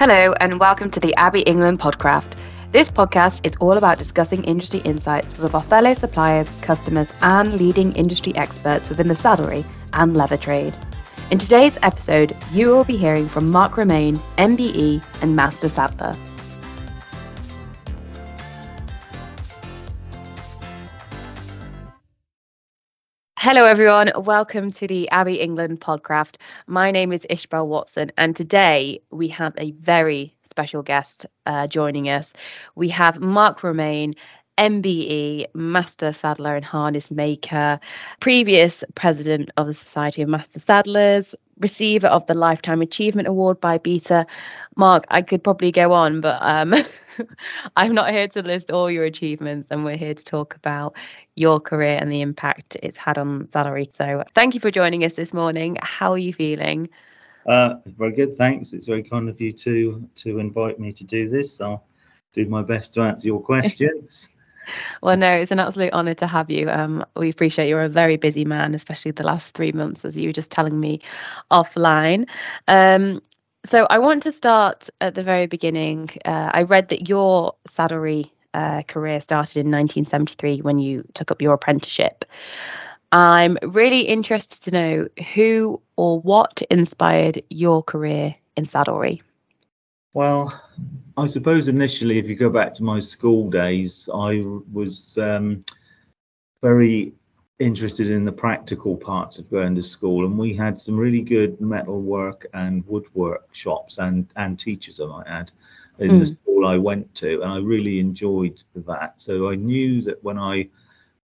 Hello, and welcome to the Abbey England Podcraft. This podcast is all about discussing industry insights with our fellow suppliers, customers, and leading industry experts within the saddlery and leather trade. In today's episode, you will be hearing from Mark Romain, MBE, and Master Saddler. Hello, everyone. Welcome to the Abbey England podcast. My name is Ishbel Watson, and today we have a very special guest uh, joining us. We have Mark Romain, MBE, Master Saddler and Harness Maker, previous president of the Society of Master Saddlers, receiver of the Lifetime Achievement Award by BETA. Mark, I could probably go on, but um, I'm not here to list all your achievements, and we're here to talk about your career and the impact it's had on saddlery. So, thank you for joining us this morning. How are you feeling? Uh, very good, thanks. It's very kind of you to to invite me to do this. I'll do my best to answer your questions. well, no, it's an absolute honour to have you. Um, we appreciate you're a very busy man, especially the last three months, as you were just telling me offline. Um, so I want to start at the very beginning. Uh, I read that your saddlery uh, career started in 1973 when you took up your apprenticeship. I'm really interested to know who or what inspired your career in saddlery. Well, I suppose initially, if you go back to my school days, I was um, very interested in the practical parts of going to school, and we had some really good metal work and woodwork shops and and teachers, I might add, in mm. the school I went to, and I really enjoyed that. So I knew that when I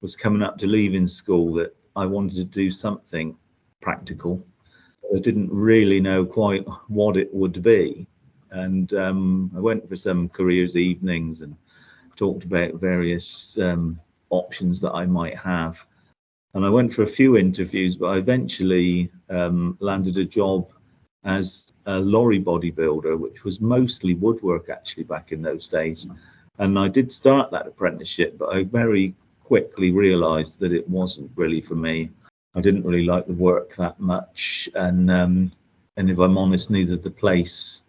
was coming up to leaving school that I wanted to do something practical. I didn't really know quite what it would be, and um, I went for some careers evenings and talked about various um, options that I might have and I went for a few interviews, but I eventually um, landed a job as a lorry bodybuilder, which was mostly woodwork actually back in those days. And I did start that apprenticeship, but I very quickly realised that it wasn't really for me. I didn't really like the work that much, and um, and if I'm honest, neither the place.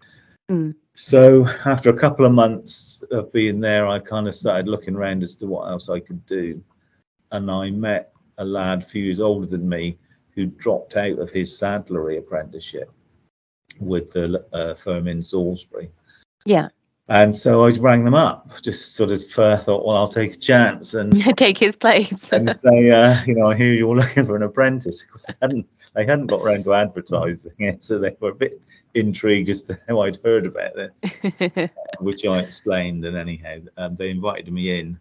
Mm. So after a couple of months of being there, I kind of started looking around as to what else I could do, and I met a lad a few years older than me who dropped out of his saddlery apprenticeship with the uh, firm in Salisbury. Yeah. And so I rang them up, just sort of uh, thought, well, I'll take a chance and take his place and say, uh, you know, I hear you're looking for an apprentice because they hadn't they hadn't got around to advertising it, so they were a bit intrigued as to how I'd heard about this, which I explained. And anyhow, um, they invited me in,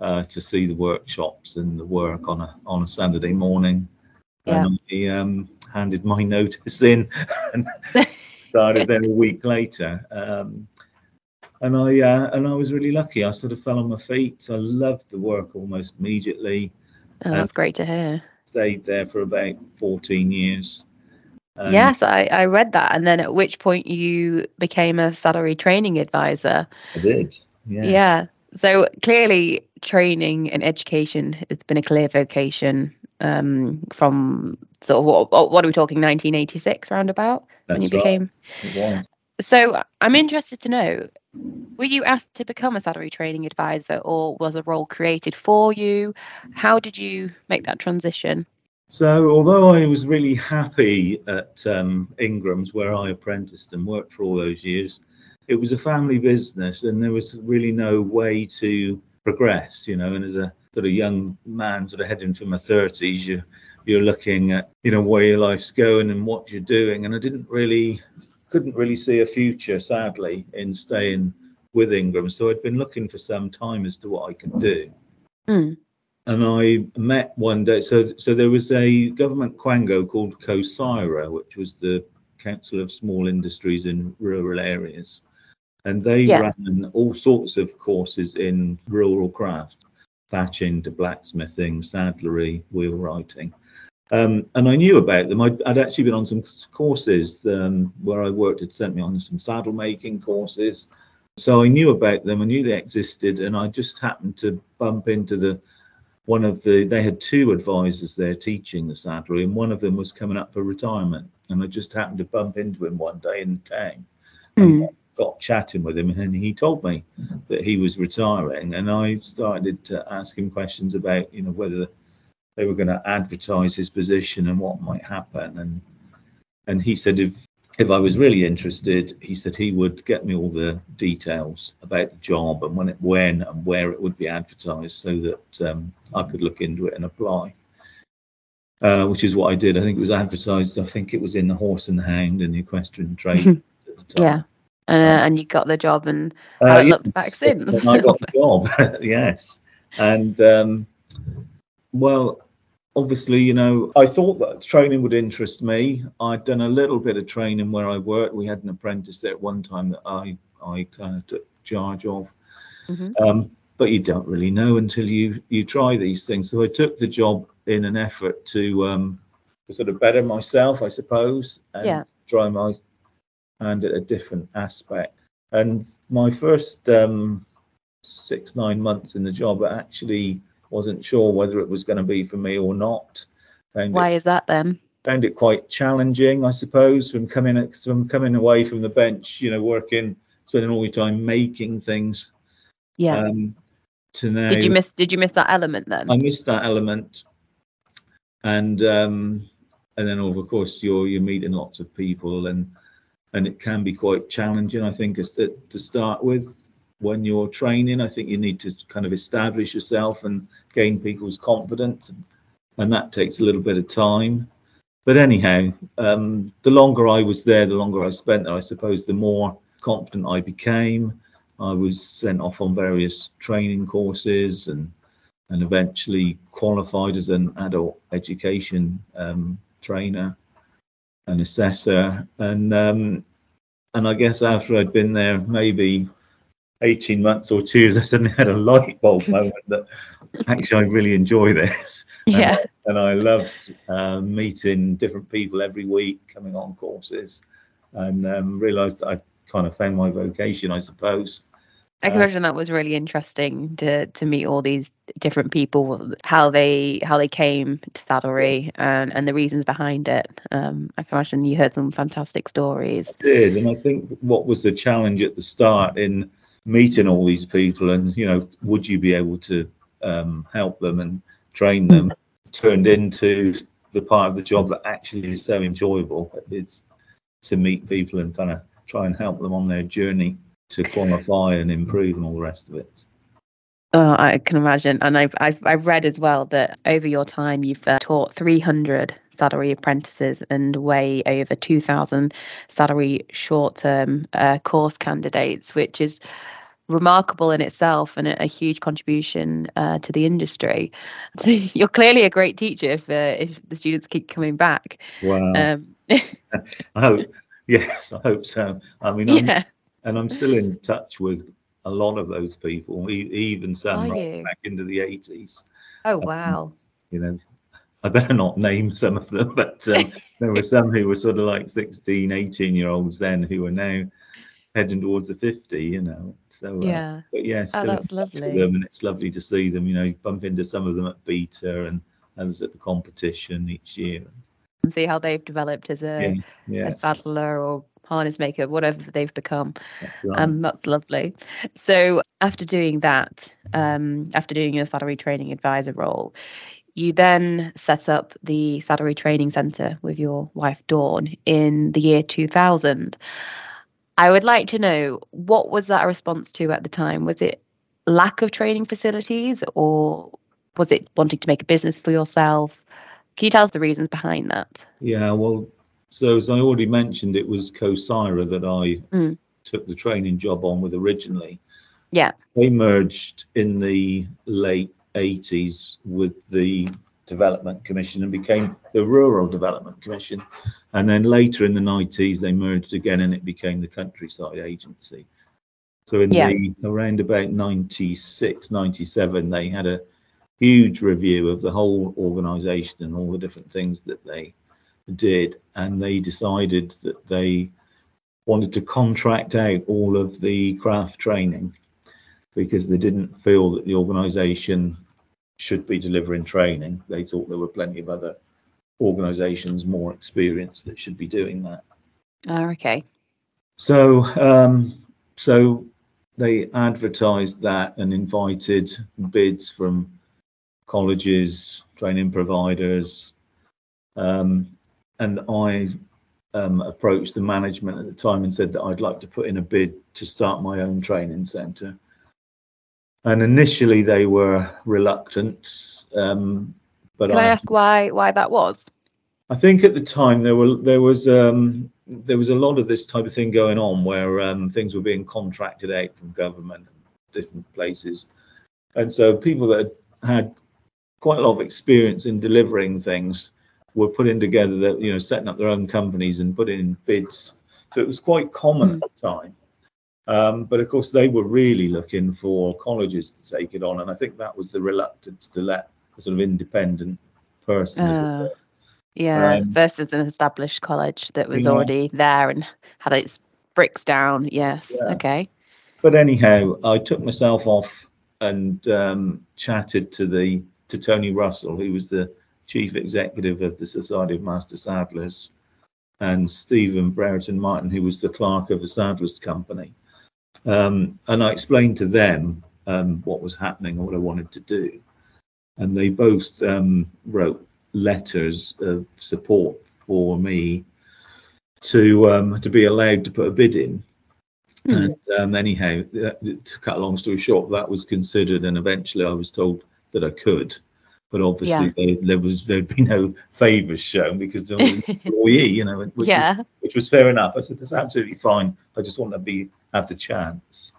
uh, to see the workshops and the work on a on a Saturday morning. Yeah. And I um, handed my notice in and started there a week later. Um, and I uh, and I was really lucky. I sort of fell on my feet. I loved the work almost immediately. Oh, that's great to hear. Stayed there for about 14 years. Um, yes, I, I read that. And then at which point you became a saddlery training advisor. I did. Yeah. Yeah. So clearly, training and education has been a clear vocation um, from sort of what, what, are we talking 1986 roundabout That's when you became. Right. So I'm interested to know, were you asked to become a saddlery training advisor, or was a role created for you? How did you make that transition? So, although I was really happy at um, Ingram's, where I apprenticed and worked for all those years, it was a family business and there was really no way to progress, you know, and as a sort of young man sort of heading to my 30s, you you're looking at, you know, where your life's going and what you're doing. And I didn't really couldn't really see a future, sadly, in staying with Ingram. So I'd been looking for some time as to what I could do. Mm. And I met one day, so so there was a government quango called COSIRA, which was the Council of Small Industries in Rural Areas and they yeah. ran all sorts of courses in rural craft, thatching to blacksmithing, saddlery, wheelwrighting. Um, and I knew about them. I'd, I'd, actually been on some courses um, where I worked, had sent me on some saddle making courses. So I knew about them, I knew they existed, and I just happened to bump into the one of the they had two advisors there teaching the saddlery, and one of them was coming up for retirement. And I just happened to bump into him one day in town Mm. Got chatting with him and he told me that he was retiring and I started to ask him questions about you know whether they were going to advertise his position and what might happen and and he said if if I was really interested he said he would get me all the details about the job and when it when and where it would be advertised so that um, I could look into it and apply uh, which is what I did I think it was advertised I think it was in the horse and the hound and the equestrian trade at the time. Yeah. And, uh, and you got the job and Uh, yes, looked back since. I got the job, yes. And um, well, obviously, you know, I thought that training would interest me. I'd done a little bit of training where I worked. We had an apprentice there at one time that I I kind of took charge of. Mhm. Um, but you don't really know until you you try these things. So I took the job in an effort to um, to sort of better myself, I suppose, and Yeah. try my hand at a different aspect. And my first um, six nine months in the job, I actually wasn't sure whether it was going to be for me or not. Found why it, is that then? found it quite challenging, I suppose, from coming from coming away from the bench, you know, working, spending all your time making things. Yeah. Um, to now, did you miss did you miss that element then? I missed that element, and um, and then of course you're you're meeting lots of people, and and it can be quite challenging. I think to, start with when you're training, I think you need to kind of establish yourself and gain people's confidence, and that takes a little bit of time. But anyhow, um, the longer I was there, the longer I spent there, I suppose, the more confident I became. I was sent off on various training courses and and eventually qualified as an adult education um, trainer and assessor. And um, and I guess after I'd been there maybe 18 months or two years, I suddenly had a light bulb moment that actually I really enjoy this. And yeah. I- And I loved uh, meeting different people every week, coming on courses, and um, realised that I kind of found my vocation, I suppose. I can Uh, imagine that was really interesting to to meet all these different people, how they how they came to saddlery and and the reasons behind it. Um, I can imagine you heard some fantastic stories. did and i think what was the challenge at the start in meeting all these people and you know would you be able to um, help them and train them turned into the part of the job that actually is so enjoyable it's to meet people and kind of try and help them on their journey to qualify and improve and all the rest of it. Oh, I can imagine, and I've I've I've read as well that over your time you've uh, taught 300 saddlery apprentices and way over 2,000 saddlery short-term uh, course candidates, which is remarkable in itself and a, a huge contribution uh, to the industry. So you're clearly a great teacher if uh, if the students keep coming back. wow. Um, i hope yes i hope so. I mean I'm, yeah, and i'm still in touch with a lot of those people even some right back into the 80s Oh wow. you know i better not name some of them but um, there were some who were sort of like 16 18 year olds then who are now heading towards the 50 you know so uh, Yeah. but yeah Oh, still in that's lovely. them and it's lovely to see them you know you bump into some of them at BETA and others at the competition each year And see how they've developed as a, yeah a yes saddler or harness maker, whatever they've become. that's right. Um, that's lovely. So after doing that, um, after doing your saddlery training advisor role, you then set up the saddlery training centre with your wife Dawn in the year 2000. I would like to know what was that a response to at the time? Was it lack of training facilities or was it wanting to make a business for yourself? Can you tell us the reasons behind that? Yeah, well, so as I already mentioned, it was COSIRA that I Mm. took the training job on with originally. Yeah. They merged in the late 80s with the Development Commission and became the Rural Development Commission. And then later in the 90s, they merged again and it became the Countryside Agency. So in Yeah. the around about 96, 97, they had a huge review of the whole organization and all the different things that they did. And they decided that they wanted to contract out all of the craft training because they didn't feel that the organization should be delivering training. They thought there were plenty of other organizations more experienced that should be doing that. Oh, okay. So, um, so they advertised that and invited bids from colleges, training providers, um, and I um, approached the management at the time and said that I'd like to put in a bid to start my own training centre. And initially they were reluctant, um, but Can I ask why why that was? I think at the time there were there was um, there was a lot of this type of thing going on where um, things were being contracted out from government and different places, and so people that had quite a lot of experience in delivering things were putting together that you know setting up their own companies and putting in bids. So it was quite common Mm. at the time. Um, but of course, they were really looking for colleges to take it on, and I think that was the reluctance to let a sort of independent person. Uh. Yeah, Um, versus an established college that was Yeah. already there and had its bricks down. Yes. Yeah. Okay. But anyhow, I took myself off and um, chatted to the to Tony Russell, who was the chief executive of the Society of Master Saddlers, and Stephen Brereton Martin, who was the clerk of the Saddlers Company. Um, and I explained to them um, what was happening and what I wanted to do. And they both um, wrote letters of support for me to um, to be allowed to put a bid in. Hmm. And um, anyhow, to cut a long story short, that was considered, and eventually I was told that I could. But obviously, there, there was there'd be no favours shown because there was an employee, you know, which, yeah. was, which was fair enough. I said that's absolutely fine. I just want to be have the chance.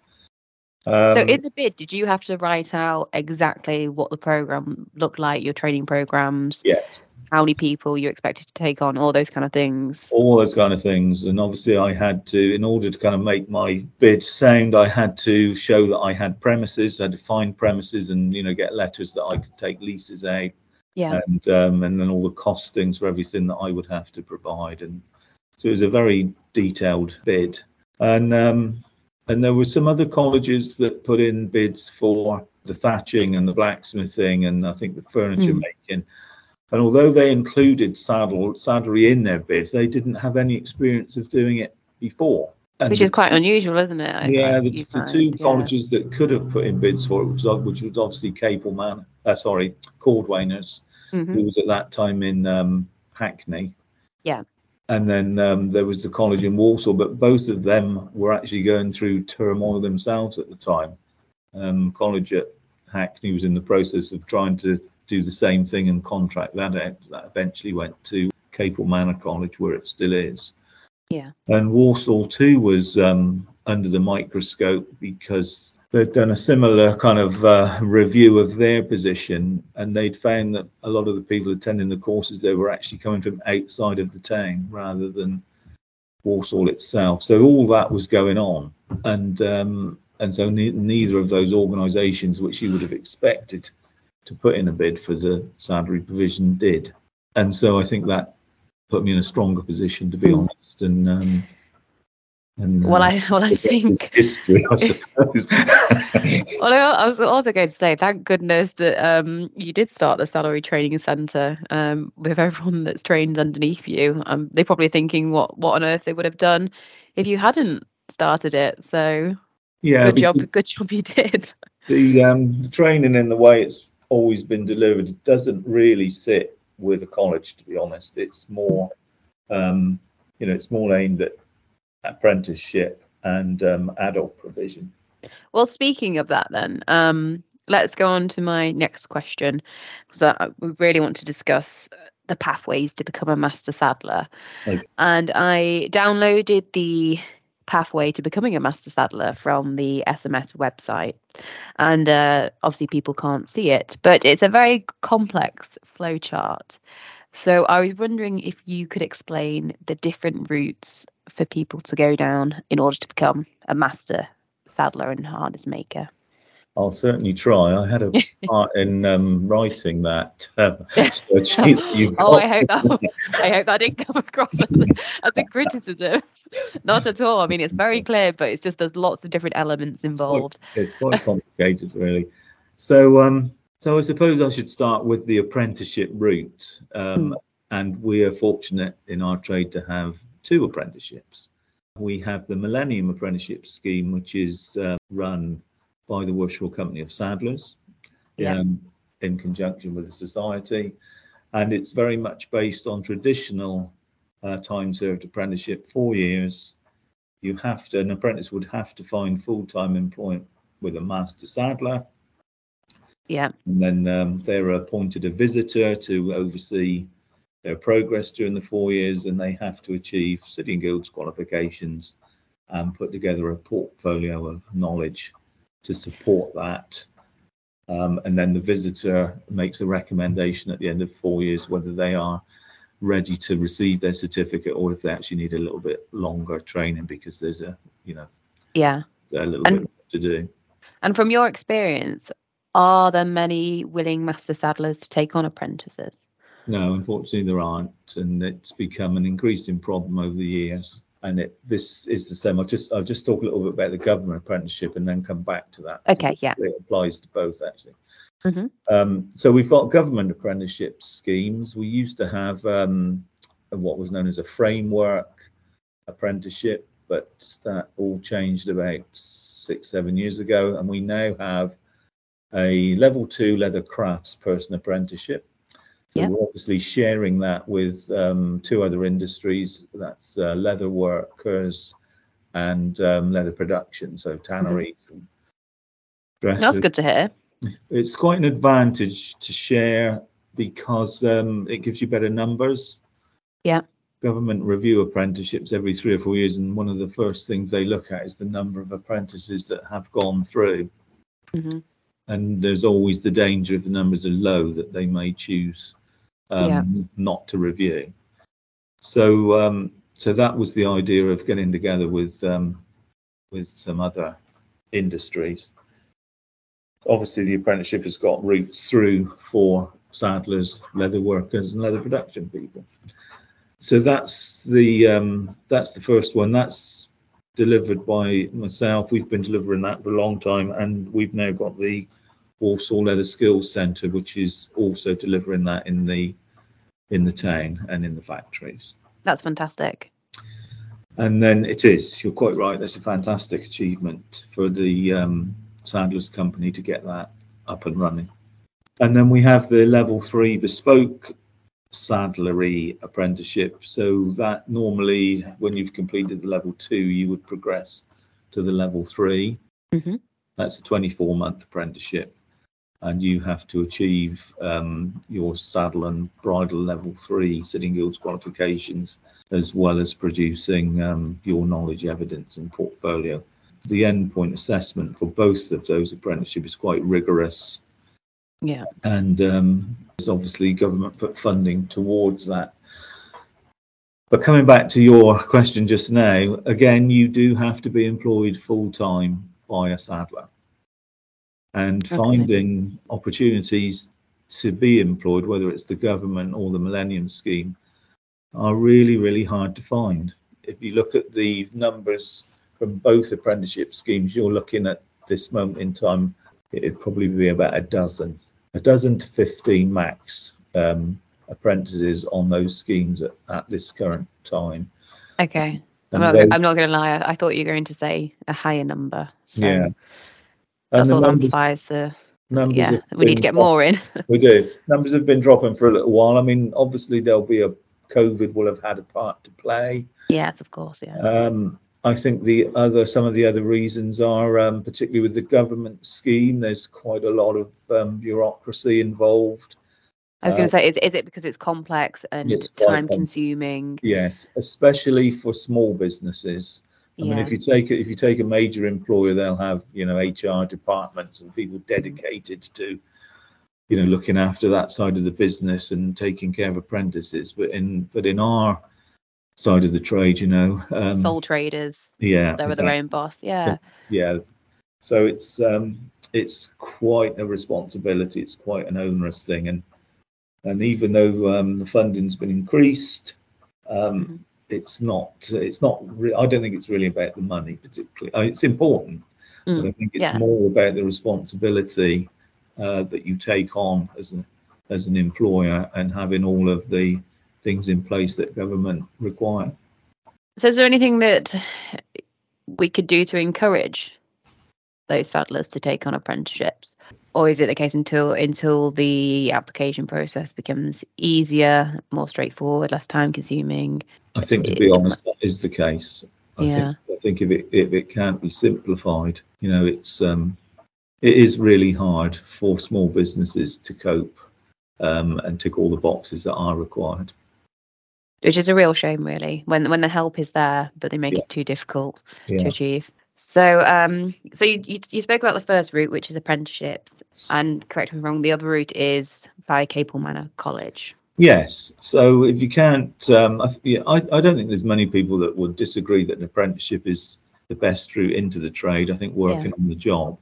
Um, so in the bid, did you have to write out exactly what the program looked like, your training programs, yes, how many people you expected to take on, all those kind of things? all those kind of things. And obviously, I had to, in order to kind of make my bid sound, I had to show that I had premises, I had to find premises, and you know, get letters that I could take leases out. Yeah. and um, and then all the costings for everything that I would have to provide, and so it was a very detailed bid. And um, and there were some other colleges that put in bids for the thatching and the blacksmithing, and I think the furniture Mm. making. And although they included saddle saddlery in their bids, they didn't have any experience of doing it before. And Which is quite unusual, isn't it? I- yeah, the, the find, two yeah. colleges that could have put in bids for it, which was, which was obviously Capel Manor, uh, sorry, Cordwainers, Mhm. who was at that time in um, Hackney. Yeah. And then um, there was the college in Walsall, but both of them were actually going through turmoil themselves at the time. Um, college at Hackney was in the process of trying to do the same thing and contract that out. That eventually went to Capel Manor College, where it still is. Yeah. And Walsall too was um, under the microscope because they'd done a similar kind of uh, review of their position, and they'd found that a lot of the people attending the courses they were actually coming from outside of the town rather than Walsall itself. So all that was going on, and um, and so ne- neither of those organisations, which you would have expected to put in a bid for the saddlery provision, did. And so I think that put me in a stronger position, to be Hmm. honest. And um, and Well, uh, I well I think history, I suppose. Well, I I was also going to say, thank goodness that um, you did start the saddlery training centre um, with everyone that's trained underneath you. Um, they're probably thinking what what on earth they would have done if you hadn't started it. So yeah, good job, good job you did. the um, the training in the way it's always been delivered it doesn't really sit with a college, to be honest. It's more, um, you know, it's more aimed at apprenticeship and um, adult provision. Well, speaking of that, then um, let's go on to my next question because I, we really want to discuss the pathways to become a master saddler. Okay. And I downloaded the pathway to becoming a master saddler from the SMS website. And uh, obviously, people can't see it, but it's a very complex flowchart. So I was wondering if you could explain the different routes for people to go down in order to become a master saddler and harness maker. I'll certainly try. I had a part in um, writing that um, spreadsheet. Oh, I hope that I hope that didn't come across as, as a criticism. Not at all. I mean, it's very clear, but it's just there's lots of different elements involved. It's quite complicated, really. So, um, so I suppose I should start with the apprenticeship route. Um, Hmm. And we are fortunate in our trade to have two apprenticeships. We have the Millennium Apprenticeship Scheme, which is uh, run by the Worshipful Company of Saddlers Yeah. um, in conjunction with the society. And it's very much based on traditional uh, time served apprenticeship, four years. You have to, an apprentice would have to find full time employment with a master saddler. Yeah. And then um, they're appointed a visitor to oversee their progress during the four years, and they have to achieve City and Guilds qualifications and put together a portfolio of knowledge to support that. Um, and then the visitor makes a recommendation at the end of four years whether they are ready to receive their certificate or if they actually need a little bit longer training because there's a you know Yeah. a little And- bit to do. And from your experience, are there many willing master saddlers to take on apprentices? No, unfortunately there aren't, and it's become an increasing problem over the years. And it this is the same. I'll just I'll just talk a little bit about the government apprenticeship and then come back to that. Okay, yeah. It applies to both actually. Mhm. Um, so we've got government apprenticeship schemes. We used to have um, what was known as a framework apprenticeship, but that all changed about six, seven years ago, and we now have a level two leather crafts person apprenticeship. So Yeah. we're obviously sharing that with um, two other industries. That's uh, leather workers and um, leather production, so tanneries. and That's good to hear. it's quite an advantage to share because um, it gives you better numbers. Yeah. Government review apprenticeships every three or four years, and one of the first things they look at is the number of apprentices that have gone through. Mm-hmm. And there's always the danger if the numbers are low that they may choose um, Yeah. not to review. So, um, so that was the idea of getting together with um, with some other industries. Obviously, the apprenticeship has got roots through for saddlers, leather workers, and leather production people. So that's the um, that's the first one. That's delivered by myself. We've been delivering that for a long time, and we've now got the Walsall Leather Skills Centre, which is also delivering that in the in the town and in the factories. That's fantastic. And then it is, you're quite right, that's a fantastic achievement for the um, Saddlers' company to get that up and running. And then we have the level three bespoke saddlery apprenticeship. So that normally, when you've completed the level two, you would progress to the level three. Mhm. That's a 24 month apprenticeship. And you have to achieve um, your saddle and bridle level three City and Guilds qualifications as well as producing um, your knowledge, evidence, and portfolio. The endpoint assessment for both of those apprenticeships is quite rigorous, Yeah. and um, there's obviously government put funding towards that. But coming back to your question just now, again, you do have to be employed full time by a saddler, and Okay. finding opportunities to be employed, whether it's the government or the Millennium Scheme, are really, really hard to find. If you look at the numbers from both apprenticeship schemes, you're looking at this moment in time, it'd probably be about a dozen, a dozen to 15 max um, apprentices on those schemes at, at this current time. Okay. I'm not, I'm not going to lie. I, I thought you were going to say a higher number. So Yeah. That's all numbers, amplifies the. numbers Yeah. We need to get more in. We do. Numbers have been dropping for a little while. I mean, obviously there'll be a COVID will have had a part to play. yes, of course. Yeah. Um, I think the other, some of the other reasons are, um, particularly with the government scheme, there's quite a lot of um, bureaucracy involved. I was going uh, to say, is, is it because it's complex and It's time com- consuming? Yes, especially for small businesses. I mean, if you take if you take a major employer, they'll have you know HR departments and people dedicated to, you know, looking after that side of the business and taking care of apprentices. But in but in our side of the trade, you know, um, Sole traders, yeah, they're their own boss. Yeah. yeah. So it's um, it's quite a responsibility. It's quite an onerous thing, and and even though um, the funding's been increased, um, Mhm. It's not. It's not. I don't think it's really about the money particularly. It's important, but I Mm, think it's yeah. more about the responsibility uh, that you take on as an as an employer and having all of the things in place that government require. So, is there anything that we could do to encourage those saddlers to take on apprenticeships, or is it the case until until the application process becomes easier, more straightforward, less time consuming? I think, to be honest, that is the case. I Yeah. think I think if it if it can't be simplified, you know, it's um, it is really hard for small businesses to cope um, and tick all the boxes that are required. Which is a real shame, really, when when the help is there, but they make Yeah. it too difficult to achieve. So, um, so you, you you spoke about the first route, which is apprenticeship, and correct me if I'm wrong, the other route is via Capel Manor College. Yes. So if you can't, um, I, th- yeah, I, I don't think there's many people that would disagree that an apprenticeship is the best route into the trade. I think working on the job,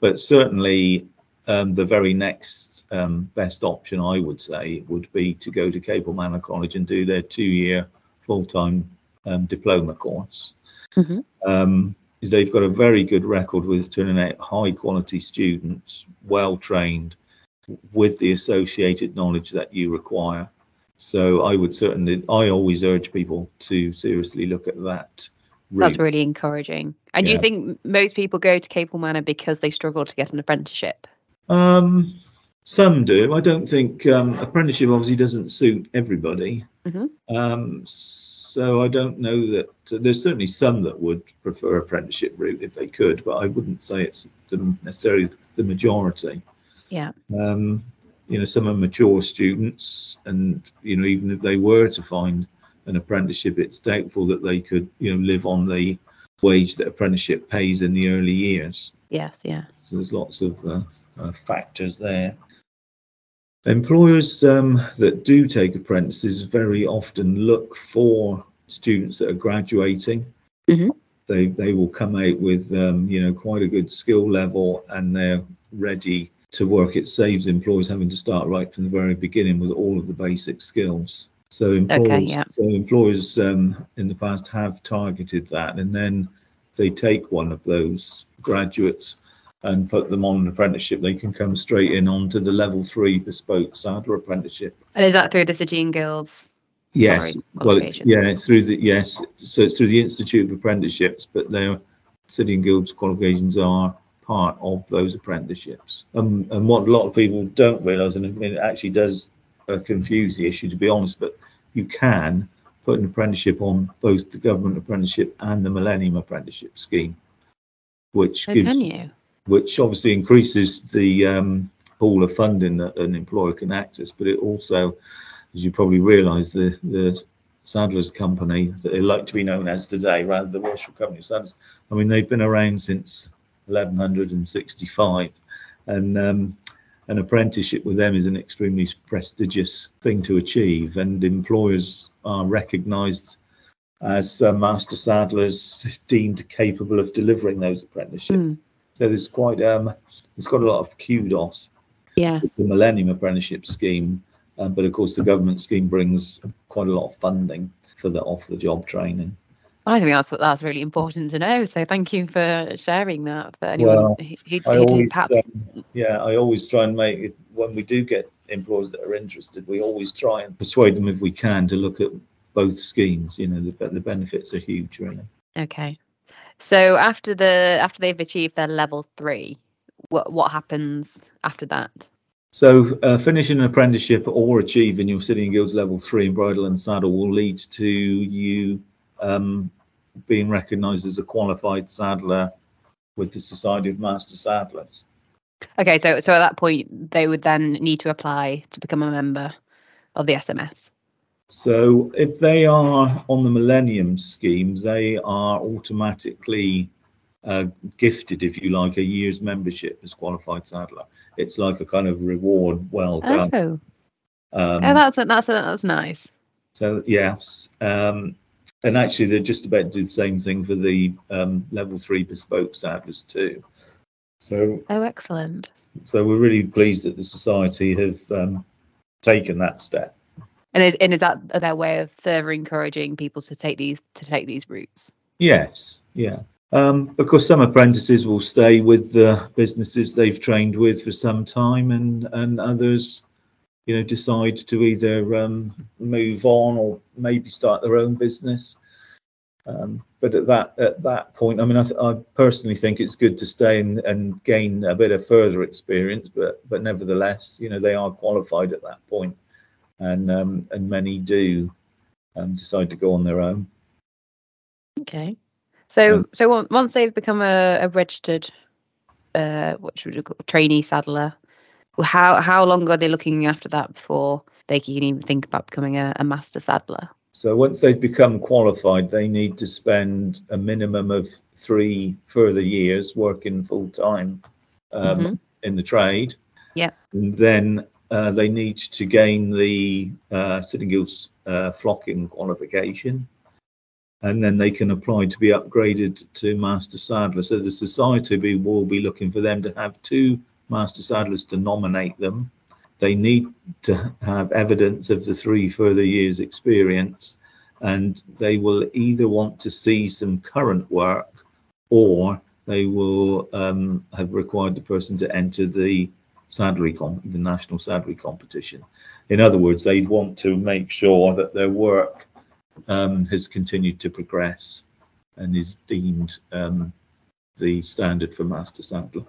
but certainly um, the very next um, best option, I would say, would be to go to Capel Manor College and do their two-year full-time um, diploma course. Mhm. Um, they've got a very good record with turning out high-quality students, well trained, with the associated knowledge that you require. So I would certainly, I always urge people to seriously look at that That's really encouraging. And do you think most people go to Capel Manor because they struggle to get an apprenticeship? Um, some do. I don't think um, apprenticeship obviously doesn't suit everybody. Mhm. Um, so I don't know that there's certainly some that would prefer apprenticeship route if they could, but I wouldn't say it's the, necessarily the majority. Yeah. Um, you know, some are mature students, and you know, even if they were to find an apprenticeship, it's doubtful that they could, you know, live on the wage that apprenticeship pays in the early years. Yes, yeah. So there's lots of uh, uh, factors there. Employers um, that do take apprentices very often look for students that are graduating. Mhm. They they will come out with um, you know quite a good skill level and they're ready to work. It saves employers having to start right from the very beginning with all of the basic skills. So employers, yeah. so employers um, in the past have targeted that, and then they take one of those graduates and put them on an apprenticeship, they can come straight in onto the level three bespoke saddler apprenticeship. And is that through the City and Guilds? Yes, Sorry, well, it's yeah, it's through the yes, so it's through the Institute of Apprenticeships, but their City and Guilds qualifications are part of those apprenticeships. Um, and what a lot of people don't realise, and it actually does uh, confuse the issue, to be honest, but you can put an apprenticeship on both the government apprenticeship and the Millennium Apprenticeship Scheme, which Oh, gives which obviously increases the um, pool of funding that an employer can access, but it also, as you probably realise, the the Saddlers' Company that they like to be known as today, rather than the Worship Company of Saddlers. I mean, they've been around since 1165, and um, an apprenticeship with them is an extremely prestigious thing to achieve, and employers are recognised as uh, master saddlers deemed capable of delivering those apprenticeships. Mm, So there's quite um, it's got a lot of kudos yeah. the Millennium Apprenticeship Scheme, um, but of course the government scheme brings quite a lot of funding for the off-the-job training. I think that's that's really important to know. So thank you for sharing that for anyone Well, who, who, I always, perhaps um, yeah, I always try and make it, when we do get employers that are interested, we always try and persuade them if we can to look at both schemes. You know, the the benefits are huge, really. Okay. So after the after they've achieved their level three, what what happens after that? So, uh, finishing an apprenticeship or achieving your City and Guilds level three in bridle and saddle will lead to you um, being recognised as a qualified saddler with the Society of Master Saddlers. Okay, so so at that point they would then need to apply to become a member of the SMS. So, if they are on the Millennium scheme, they are automatically uh, gifted, if you like, a year's membership as qualified saddler. It's like a kind of reward. Well done. Oh, Um, oh, that's that's that's nice. So yes, um, and actually they're just about to do the same thing for the um, level three bespoke saddlers too. So Oh, excellent. so we're really pleased that the society have um, taken that step. And is and is that their way of further encouraging people to take these to take these routes? Yes, yeah. Um, because some apprentices will stay with the businesses they've trained with for some time, and and others, you know, decide to either um, move on or maybe start their own business. Um, but at that at that point, I mean, I, th- I personally think it's good to stay and, and gain a bit of further experience. But but nevertheless, you know, they are qualified at that point, and um, and many do um, decide to go on their own. Okay. So Um, so once they've become a, a registered uh what should we call trainee saddler, how how long are they looking after that before they can even think about becoming a, a master saddler? So once they've become qualified, they need to spend a minimum of three further years working full time um, Mhm. in the trade. Yeah. And then uh, they need to gain the uh, City and Guilds uh, flocking qualification. And then they can apply to be upgraded to Master Saddler. So the society be, will be looking for them to have two Master Saddlers to nominate them. They need to have evidence of the three further years' experience, and they will either want to see some current work or they will um, have required the person to enter the saddlery the national saddlery competition. In other words, they'd want to make sure that their work um, has continued to progress and is deemed um, the standard for master saddler.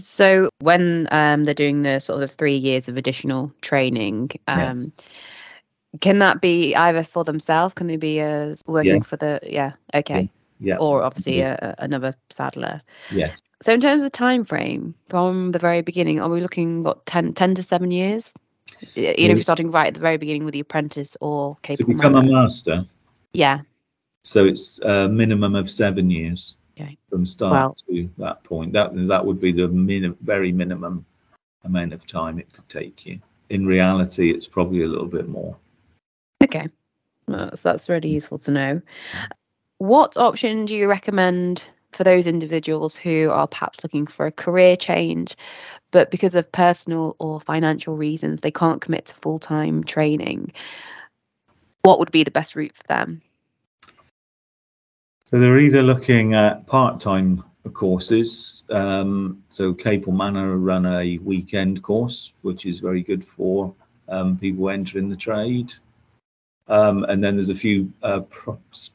So when um they're doing the sort of the three years of additional training, um Yes. can that be either for themselves? Can they be uh, working Yeah. for the yeah okay, Yeah. or obviously a, a- another saddler? Yes. So in terms of time frame from the very beginning, are we looking what 10, 10 to seven years? You know, if you're starting right at the very beginning with the apprentice or To capable. become a master, yeah, so it's a minimum of seven years Okay. from start Wow. to that point. That that would be the min- very minimum amount of time it could take you. In reality, it's probably a little bit more. okay, that's that's really useful to know. What option do you recommend for those individuals who are perhaps looking for a career change, but because of personal or financial reasons they can't commit to full time training? What would be the best route for them? So they're either looking at part-time courses. Um, so Capel Manor run a weekend course, which is very good for um, people entering the trade. Um, and then there's a few uh, pr-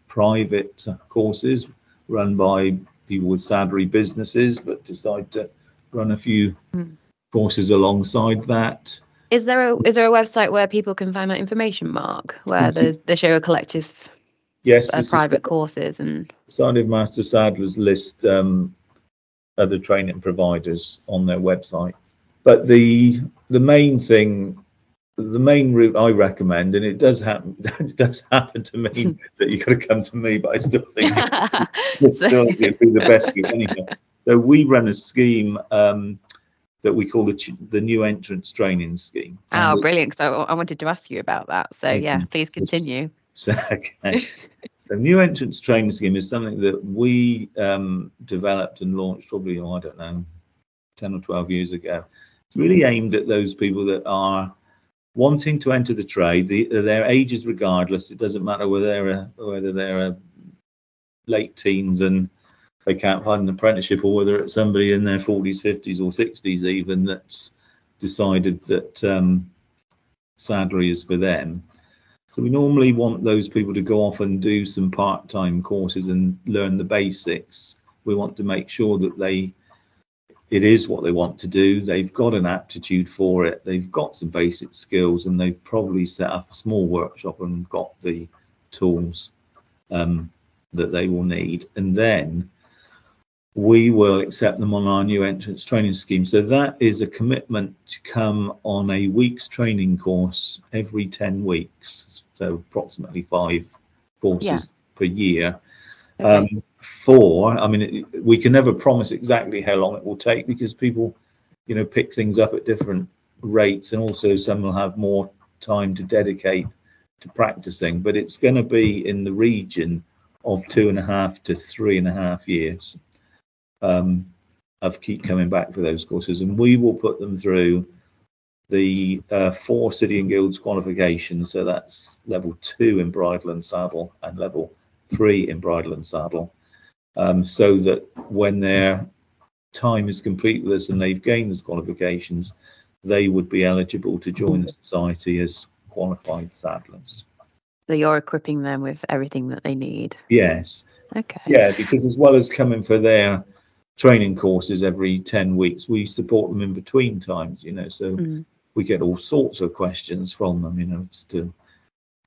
private courses run by people with saddlery businesses, but decide to run a few Mm. courses alongside that. Is there a is there a website where people can find that information, Mark, where there's they show a collective Yes, uh, is private courses and of Master Saddlers list um, other training providers on their website. But the the main thing, the main route I recommend, and it does happen, it does happen to me that you got to come to me, but I still think it would still be the best route anyway. So we run a scheme um, that we call the the new entrance training scheme. Oh, And brilliant! So I wanted to ask you about that. So yeah, please continue. So, okay. so new entrance training scheme is something that we um, developed and launched probably, oh, I don't know, 10 or 12 years ago. It's really aimed at those people that are wanting to enter the trade, the, their ages regardless. It doesn't matter whether they're a, whether they're a late teens and they can't find an apprenticeship or whether it's somebody in their 40s, 50s or 60s even that's decided that um, saddlery is for them. So we normally want those people to go off and do some part-time courses and learn the basics. We want to make sure that they it is what they want to do. They've got an aptitude for it. They've got some basic skills and they've probably set up a small workshop and got the tools um, that they will need. And then we will accept them on our new entrance training scheme. So that is a commitment to come on a week's training course every 10 weeks. So approximately five courses Yeah. per year. Okay. Um, for, I mean, it, we can never promise exactly how long it will take because people, you know, pick things up at different rates and also some will have more time to dedicate to practicing, but it's going to be in the region of two and a half to three and a half years um, of keep coming back for those courses, and we will put them through the uh, four city and guilds qualifications. So that's level two in bridle and saddle and level three in bridle and saddle, um, so that when their time is complete with us and they've gained those qualifications, they would be eligible to join the society as qualified saddlers. So you're equipping them with everything that they need. Yes. Okay. Yeah, because as well as coming for their training courses every 10 weeks, we support them in between times, you know, so Mm. we get all sorts of questions from them, you know, as to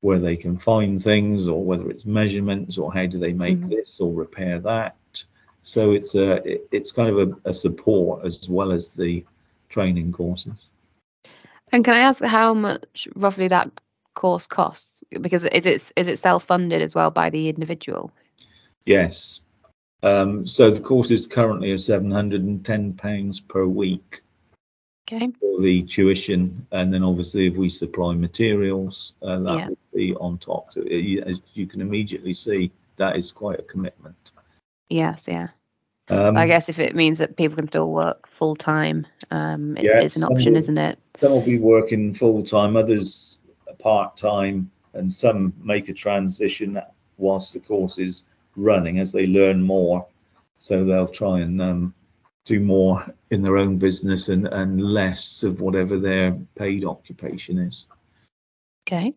where they can find things or whether it's measurements or how do they make Mhm. this or repair that. So it's a it's kind of a, a support as well as the training courses. And can I ask how much roughly that course costs? Because is it is it self funded as well by the individual? Yes. Um, so the course is currently are seven hundred and ten pounds per week. Okay. for the tuition, and then obviously if we supply materials, uh, that Yeah. would be on top. So it, as you can immediately see, that is quite a commitment. Yes. Yeah. Um, I guess if it means that people can still work full time, um, it Yeah, is an option, will- isn't it? some will be working full time, others part time, and some make a transition whilst the course is running as they learn more. So they'll try and um, do more in their own business and, and less of whatever their paid occupation is. Okay.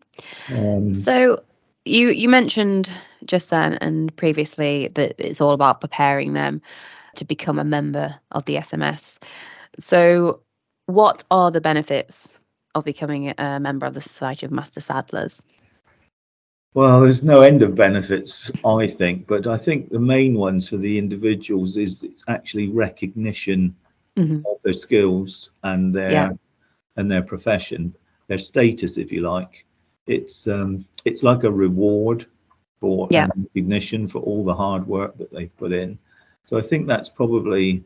Um, So you you mentioned just then and previously that it's all about preparing them to become a member of the SMS. So what are the benefits of becoming a member of the Society of Master Saddlers? Well, there's no end of benefits, I think, but I think the main ones for the individuals is it's actually recognition Mhm. of their skills and their Yeah. and their profession, their status, if you like. It's um, it's like a reward for Yeah. recognition for all the hard work that they've put in. So I think that's probably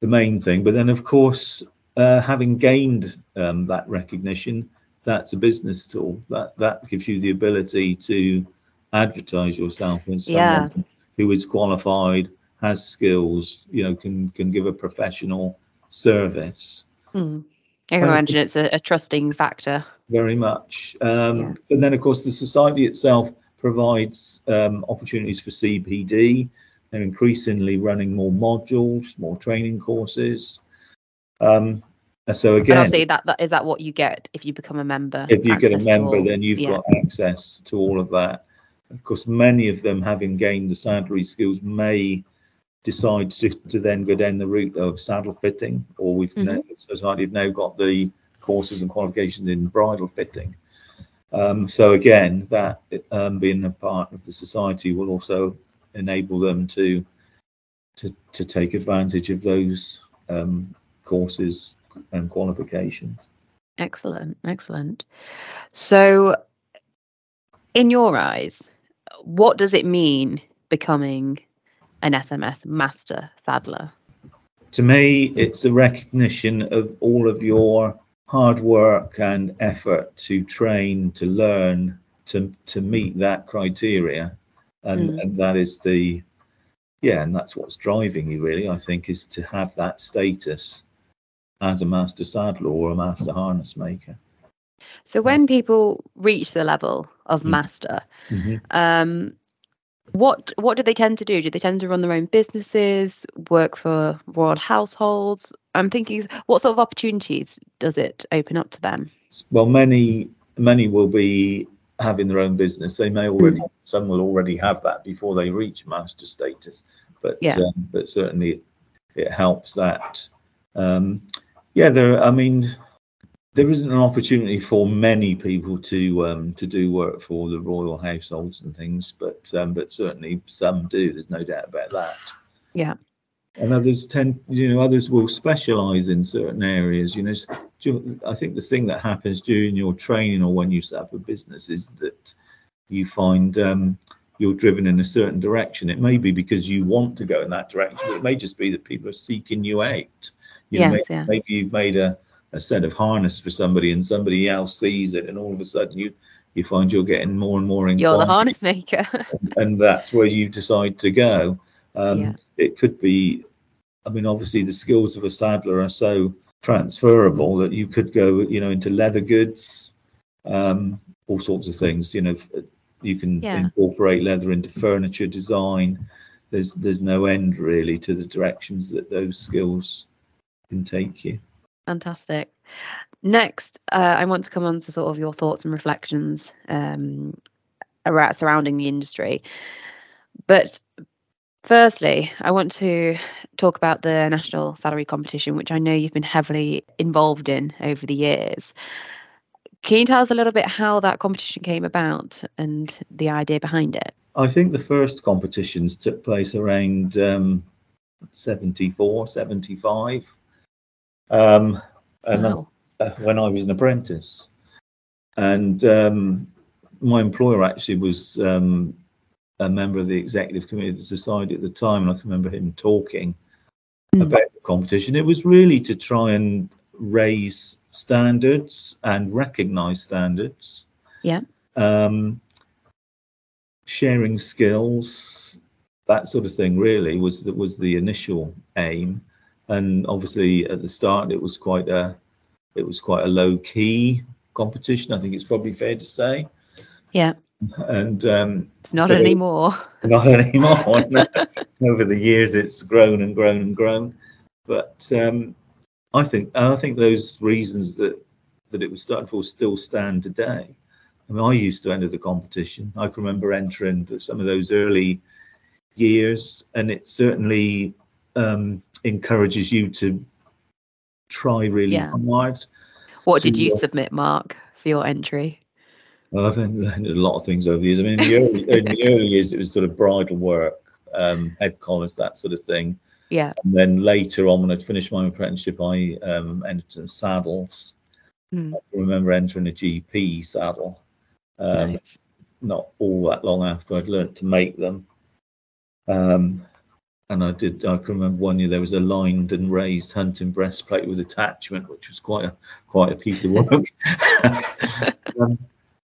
the main thing. But then, of course, uh, having gained um, that recognition, that's a business tool. That that gives you the ability to advertise yourself as someone Yeah. who is qualified, has skills, you know, can can give a professional service. Mm. I can imagine it's a, a trusting factor. Very much. Um, Yeah. And then, of course, the society itself provides um, opportunities for CPD. They're increasingly running more modules, more training courses. Um, and so And again, obviously that, that is that what you get if you become a member. if you get a member, all- then you've yeah. got access to all of that. Of course, many of them, having gained the saddlery skills, may decide to, to then go down the route of saddle fitting, or we've now, Mm-hmm. society have now got the courses and qualifications in bridle fitting. Um, so again, that um, being a part of the society will also enable them to to, to take advantage of those um, courses and qualifications. Excellent, excellent. So, in your eyes, what does it mean becoming an SMS master saddler? to me, it's a recognition of all of your hard work and effort to train, to learn, to to meet that criteria, and Mm. and that is the yeah, and that's what's driving you really. I think is to have that status as a master saddler or a master harness maker. So, when people reach the level of Mm. master, um, what what do they tend to do? Do they tend to run their own businesses, work for royal households? I'm thinking, what sort of opportunities does it open up to them? Well, many many will be having their own business. They may already some will already have that before they reach master status, but Yeah. um, but certainly it helps that. Um, yeah, there. I mean, there isn't an opportunity for many people to um, to do work for the royal households and things, but um, but certainly some do. There's no doubt about that. Yeah. And others tend, you know, others will specialize in certain areas. You know, I think the thing that happens during your training or when you set up a business is that you find um, you're driven in a certain direction. It may be because you want to go in that direction, but it may just be that people are seeking you out. You know, Yes, yeah. maybe you've made a, a set of harness for somebody and somebody else sees it, and all of a sudden you you find you're getting more and more You're the harness maker. and that's where you decide to go. Um, Yeah. It could be, I mean, obviously the skills of a saddler are so transferable that you could go, you know, into leather goods, um, all sorts of things. You know, you can Yeah. incorporate leather into furniture design. There's there's no end really to the directions that those skills can take you. Fantastic. Next, uh, I want to come on to sort of your thoughts and reflections um, around surrounding the industry. But firstly, I want to talk about the national saddlery competition, which I know you've been heavily involved in over the years. Can you tell us a little bit how that competition came about and the idea behind it? I think the first competitions took place around um, 74, 75. Um, and Wow. uh, when I was an apprentice. And um, my employer actually was um, a member of the executive committee of the society at the time, and I can remember him talking Mm. about the competition. It was really to try and raise standards and recognise standards. Yeah. Um, sharing skills, that sort of thing. Really was that was the initial aim, and obviously at the start it was quite a it was quite a low key competition. I think it's probably fair to say. Yeah. And um, Not it- anymore. not anymore. Over the years, it's grown and grown and grown. But um, I think I think those reasons that that it was starting for still stand today. I mean, I used to enter the competition. I can remember entering some of those early years, and it certainly um, encourages you to try really Yeah. hard. What did you submit, Mark, for your entry? Well, I've learned a lot of things over the years. I mean, in the early, in the early years, it was sort of bridle work, um, head collars, that sort of thing. Yeah. And then later on, when I'd finished my apprenticeship, I um, entered in saddles. Mm. I remember entering a GP saddle, um, Nice. not all that long after I'd learnt to make them. Um, and I did. I can remember one year there was a lined and raised hunting breastplate with attachment, which was quite a quite a piece of work. um,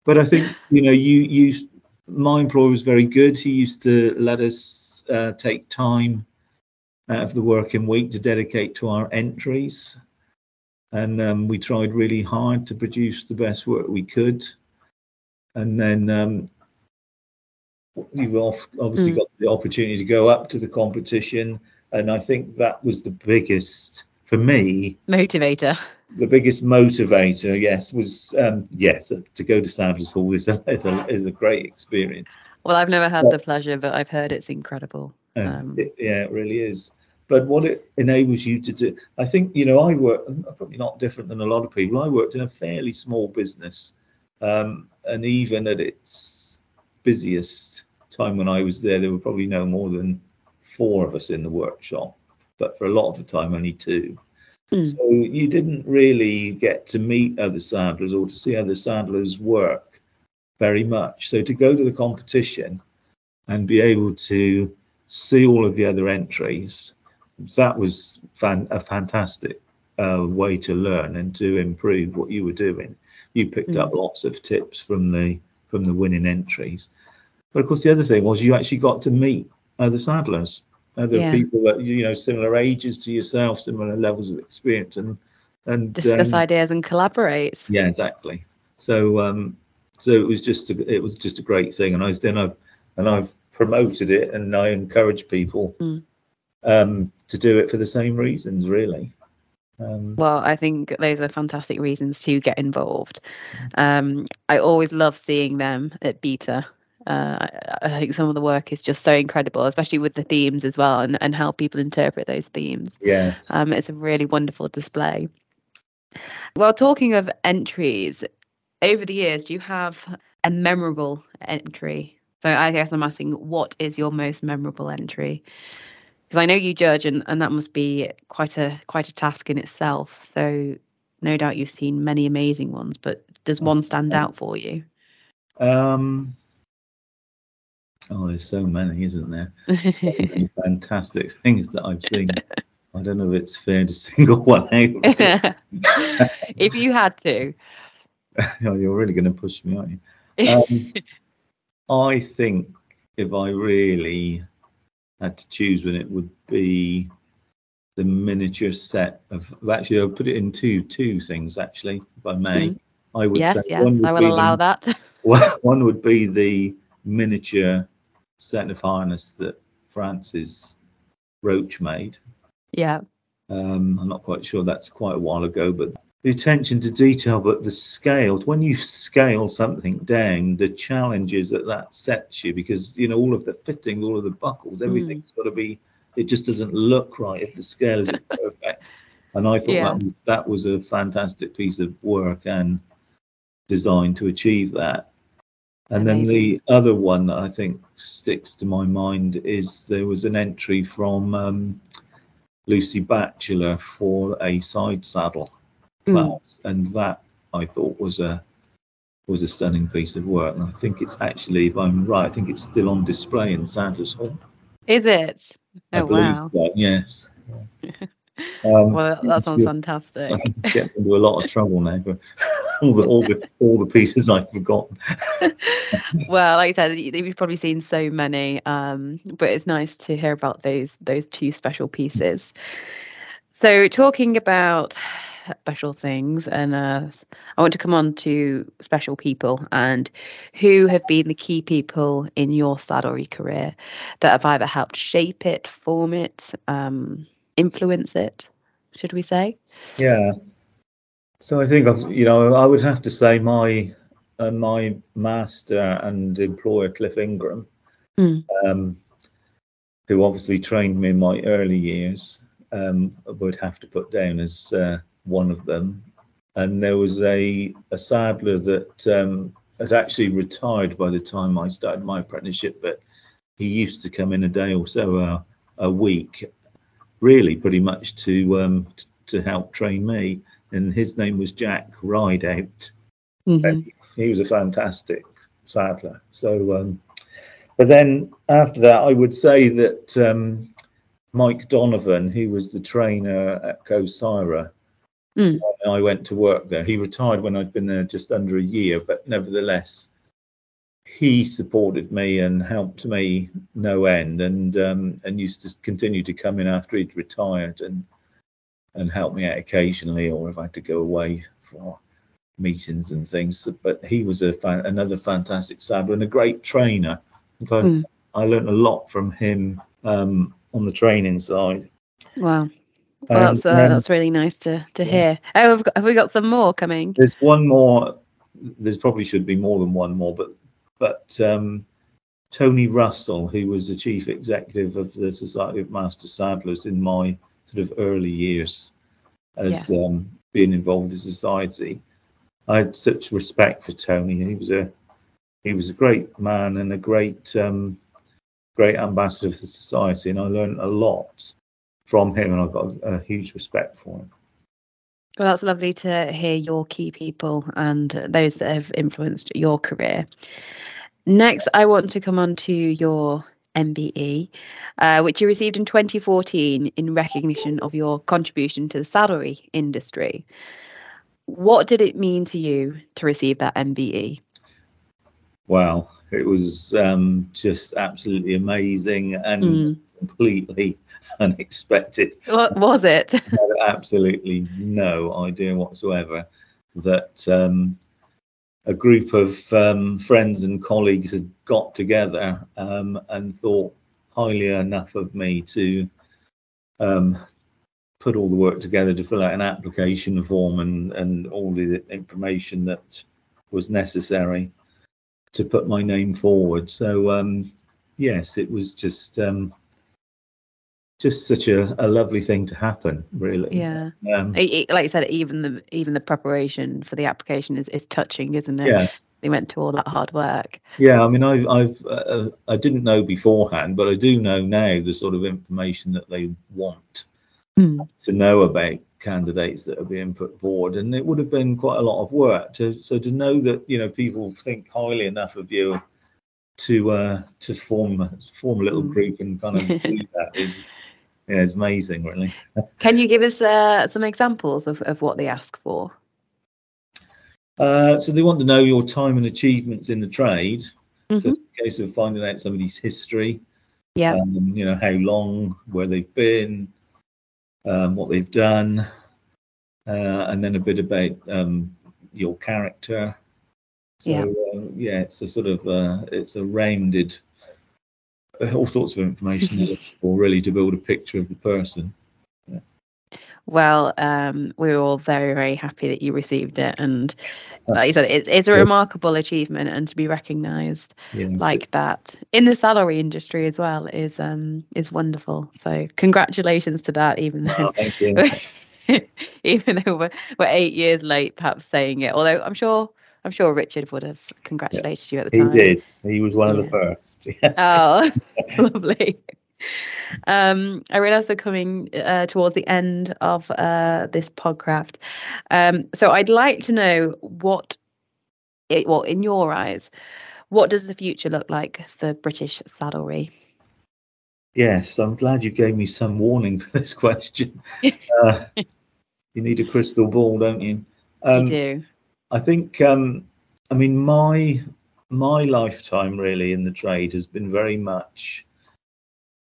but I think you know, you you my employer was very good. He used to let us uh, take time out of the working week to dedicate to our entries, and um, we tried really hard to produce the best work we could. And then um, you obviously Mm. got the opportunity to go up to the competition, and I think that was the biggest for me Motivator. the biggest motivator, yes, was um, yes to go to Saddlers' Hall is a, is a is a great experience. Well, I've never had Yeah. the pleasure, but I've heard it's incredible. Um, it- yeah, it really is. But what it enables you to do, I think, you know, I work probably not different than a lot of people. I worked in a fairly small business, um, and even at its busiest time when I was there, there were probably no more than four of us in the workshop. But for a lot of the time, only two. Mm. So you didn't really get to meet other saddlers or to see other saddlers work very much. So to go to the competition and be able to see all of the other entries, that was fan- a fantastic uh, way to learn and to improve what you were doing. You picked Mm. up lots of tips from the from the winning entries. But of course, the other thing was you actually got to meet other saddlers, other Yeah. people that you know similar ages to yourself, similar levels of experience, and and discuss um, ideas and collaborate. yeah, exactly. So um, so it was just a, it was just a great thing, and I was then I've and I've promoted it, and I encourage people Mm. um, to do it for the same reasons, really. Um, Well, I think those are fantastic reasons to get involved. Um, I always love seeing them at BETA. Uh, I, think some of the work is just so incredible, especially with the themes as well, and, and how people interpret those themes. yes. Um, it's a really wonderful display. Well, talking of entries, over the years, do you have a memorable entry? So I guess I'm asking, what is your most memorable entry? Because I know you judge, and, and that must be quite a quite a task in itself. So no doubt you've seen many amazing ones, but does one stand out for you? Um, oh, there's so many, isn't there? Many fantastic things that I've seen. I don't know if it's fair to single one out. if you had to, Oh, You're really going to push me, aren't you? Um, I think if I really had to choose one, it would be the miniature set of. Actually, I'll put it in two two things. Actually, if I may, I would yes, say yes, I will allow the, that. One would be the miniature set of harness that Francis Roach made. yeah, Um, I'm not quite sure that's quite a while ago, but the attention to detail, but the scale, when you scale something down, the challenges that that sets you, because, you know, all of the fitting, all of the buckles, everything's got to be, it just doesn't look right if the scale isn't perfect. And I thought Yeah. that, was, that was a fantastic piece of work and designed to achieve that. And then the other one that I think sticks to my mind is there was an entry from um, Lucy Batchelor for a side saddle Mm. class, and that I thought was a was a stunning piece of work. And I think it's actually, if I'm right, I think it's still on display in Saddlers' Hall. Is it? I Oh believe wow. so, yes. Um, Well, that, sounds fantastic. I get into a lot of trouble now for all the all the all the pieces I've forgotten. well, like I said, you- you've probably seen so many, um, but it's nice to hear about those those two special pieces. So, talking about special things, and uh, I want to come on to special people and who have been the key people in your saddlery career that have either helped shape it, form it, um, influence it. Should we say? Yeah. So I think I've, you know I would have to say my uh, my master and employer Cliff Ingram, Mm. um, who obviously trained me in my early years, um, would have to put down as uh, one of them. And there was a a saddler that um, had actually retired by the time I started my apprenticeship, but he used to come in a day or so uh, a week, really pretty much to um, t- to help train me. And his name was Jack Rideout. Mhm. He was a fantastic saddler. So, um, but then after that, I would say that um, Mike Donovan, who was the trainer at CoSIRA, Mm. I went to work there. He retired when I'd been there just under a year, but nevertheless, he supported me and helped me no end, and um, and used to continue to come in after he'd retired and and help me out occasionally, or if I had to go away for meetings and things. But he was a fan, another fantastic saddler and a great trainer. In fact, Mm. I learned a lot from him um, on the training side. Wow. Well, Um, that's uh, that's really nice to to Yeah. hear. Oh, have, got, have we got some more coming? There's one more. There's probably should be more than one more, but but um, Tony Russell, who was the chief executive of the Society of Master Saddlers in my sort of early years as um, being involved in society, I had such respect for Tony. He was a he was a great man and a great um, great ambassador for the society, and I learned a lot from him, and I've got a huge respect for him. Well, that's lovely to hear your key people and those that have influenced your career. Next, I want to come on to your MBE, uh, which you received in 2014 in recognition of your contribution to the saddlery industry. What did it mean to you to receive that? MBE? Wow, it was um, just absolutely amazing and Mm. Completely unexpected. What was it? Absolutely no idea whatsoever that um, a group of um, friends and colleagues had got together um, and thought highly enough of me to um, put all the work together to fill out an application form and, and all the information that was necessary to put my name forward. So um, yes, it was just um, just such a, a lovely thing to happen, really. yeah. Um, Like you said, even the even the preparation for the application is, is touching, isn't it? yeah, They went to all that hard work. yeah. I mean, I've, I've, uh, I didn't know beforehand, but I do know now the sort of information that they want Mm. to know about candidates that are being put forward, and it would have been quite a lot of work. To, so to know that you know people think highly enough of you to uh, to form form a little Mm. group and kind of do that is yeah, it's amazing, really. Can you give us uh, some examples of, of what they ask for? Uh, so they want to know your time and achievements in the trade. So Mhm. it's a case of finding out somebody's history, Yeah. um, you know, how long, where they've been, um, what they've done, uh, and then a bit about um, your character. So Yeah. uh, yeah, it's a sort of uh, it's a rounded, uh, all sorts of information they're looking for really to build a picture of the person. Well, um, we were all very, very happy that you received it, and like you said, it, it's a remarkable achievement, and to be recognised like that in the saddlery industry as well is um is wonderful. So congratulations to that, even though Oh, thank you. even though we're, we're eight years late, perhaps saying it. Although I'm sure I'm sure Richard would have congratulated you at the time. He did. He was one of the first. Oh, lovely. Um, I realise we're coming uh, towards the end of uh, this podcast. Um, so I'd like to know what, it, well, in your eyes, what does the future look like for British saddlery? Yes, I'm glad you gave me some warning for this question. uh, you need a crystal ball, don't you? Um, you do. I think, um, I mean, my my lifetime really in the trade has been very much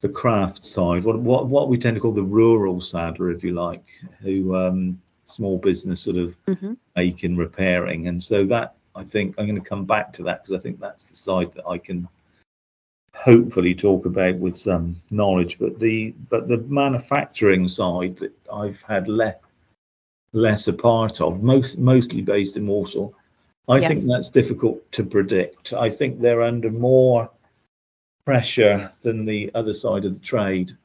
the craft side, what what what we tend to call the rural saddler, if you like, who um, small business sort of hmm making, repairing, and so that I think I'm going to come back to that because I think that's the side that I can hopefully talk about with some knowledge. But the but the manufacturing side that I've had less less a part of, most mostly based in Walsall. I Yeah. think that's difficult to predict. I think they're under more pressure than the other side of the trade.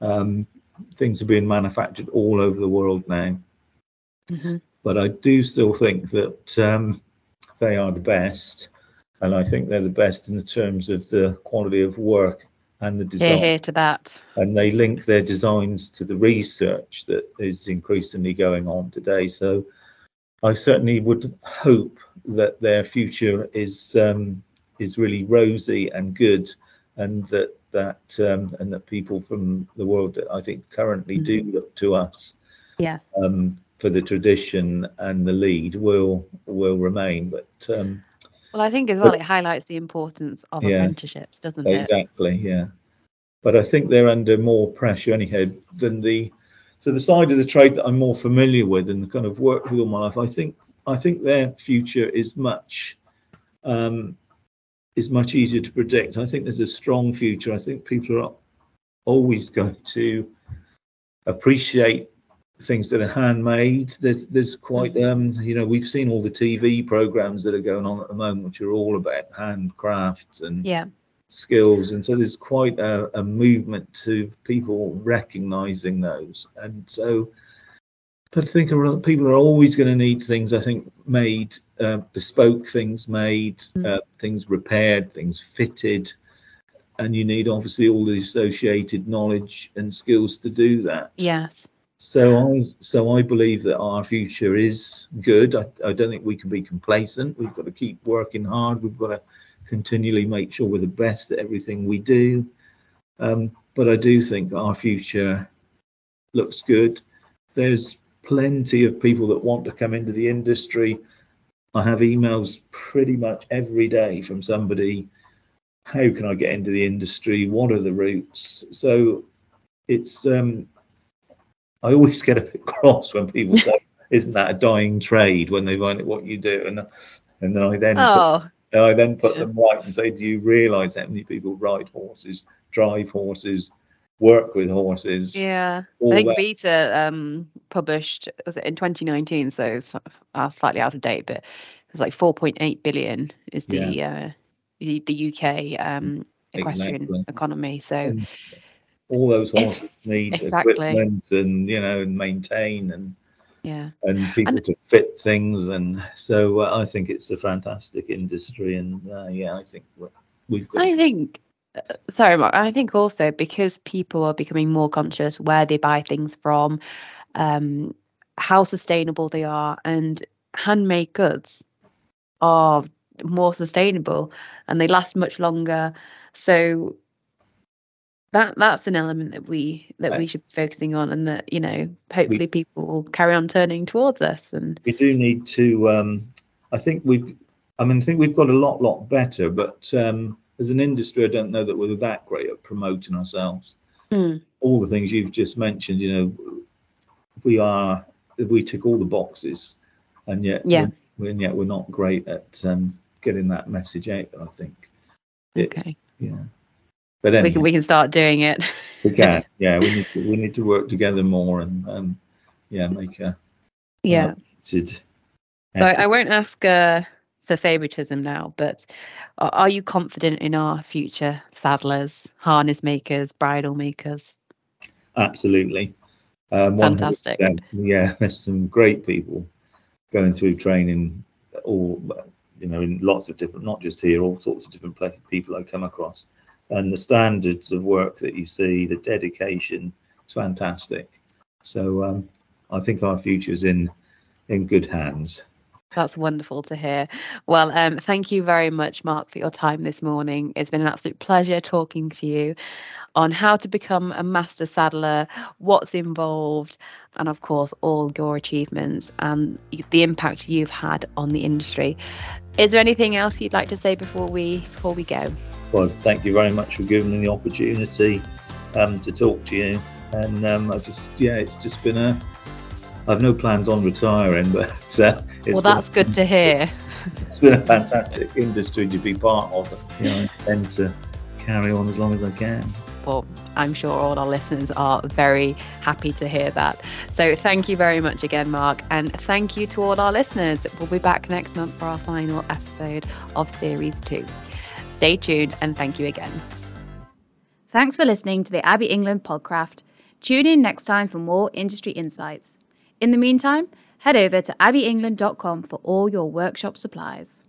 Um, things are being manufactured all over the world now hmm but I do still think that um, they are the best, and I think they're the best in the terms of the quality of work and the design. here to that. And they link their designs to the research that is increasingly going on today. So I certainly would hope that their future is um, is really rosy and good, and that that um, and that people from the world that I think currently do look to us Yeah. um, for the tradition and the lead will will remain. But um, Well, I think as well, it highlights the importance of Yeah. apprenticeships, doesn't it? exactly, yeah. But I think they're under more pressure anyhow than the so the side of the trade that I'm more familiar with and kind of worked with all my life. I think I think their future is much um, is much easier to predict. I think there's a strong future. I think people are always going to appreciate things that are handmade. There's there's quite um you know we've seen all the TV programs that are going on at the moment, which are all about handcrafts and Yeah. skills, and so there's quite a, a movement to people recognizing those, and so. But I think people are always going to need things. I think made, uh, bespoke things made, Mm. uh, things repaired, things fitted, and you need obviously all the associated knowledge and skills to do that. Yes. So I so I believe that our future is good. I, I don't think we can be complacent. We've got to keep working hard. We've got to continually make sure we're the best at everything we do. Um, but I do think our future looks good. There's plenty of people that want to come into the industry. I have emails pretty much every day from somebody. How can I get into the industry? What are the routes? So it's um, I always get a bit cross when people say, "Isn't that a dying trade?" When they find out what you do, and and then I then put, Oh, and I then put Yeah. them right and say, "Do you realise how many people ride horses, drive horses, work with horses?" yeah. I think that. BETA um, published it in 2019, so it's uh, slightly out of date, but it was like 4.8 billion is the uh, the, the UK um, equestrian Exactly. economy. So Mm. All those horses need Exactly. equipment and you know and maintain and yeah, and people And- to fit things, and so uh, I think it's a fantastic industry, and uh, yeah, I think we've got. I think. uh, Sorry, Mark. I think also because people are becoming more conscious where they buy things from, um, how sustainable they are, and handmade goods are more sustainable and they last much longer. So that that's an element that we that we should be focusing on, and that you know hopefully people will carry on turning towards us. And we do need to um i think we've i mean i think we've got a lot lot better but um as an industry i don't know that we're that great at promoting ourselves Mm. all the things you've just mentioned you know we are we tick all the boxes and yet Yeah. we're, and yet we're not great at um getting that message out i think it's, okay, yeah but we can we can start doing it. we can yeah we need to, we need to work together more and um yeah make a Yeah. So I, won't ask uh, for favoritism now, but are, you confident in our future saddlers, harness makers, bridle makers? absolutely. Um, Fantastic. Yeah, there's some great people going through training, all you know, in lots of different, not just here, all sorts of different people I come across, and the standards of work that you see, the dedication, it's fantastic. So um, I think our future's in in good hands. That's wonderful to hear. Well, um, thank you very much, Mark, for your time this morning. It's been an absolute pleasure talking to you on how to become a master saddler, what's involved, and of course, all your achievements and the impact you've had on the industry. Is there anything else you'd like to say before we before we go? Well, thank you very much for giving me the opportunity um, to talk to you. And um, I just, yeah, it's just been a. I've no plans on retiring, but uh, it's Well, been- that's good to hear. It's been a fantastic industry to be part of. You know, I intend to carry on as long as I can. Well, I'm sure all our listeners are very happy to hear that. So thank you very much again, Mark, and thank you to all our listeners. We'll be back next month for our final episode of Series 2. Stay tuned and thank you again. Thanks for listening to the Abbey England podcast. Tune in next time for more industry insights. In the meantime, head over to abbeyengland.com for all your workshop supplies.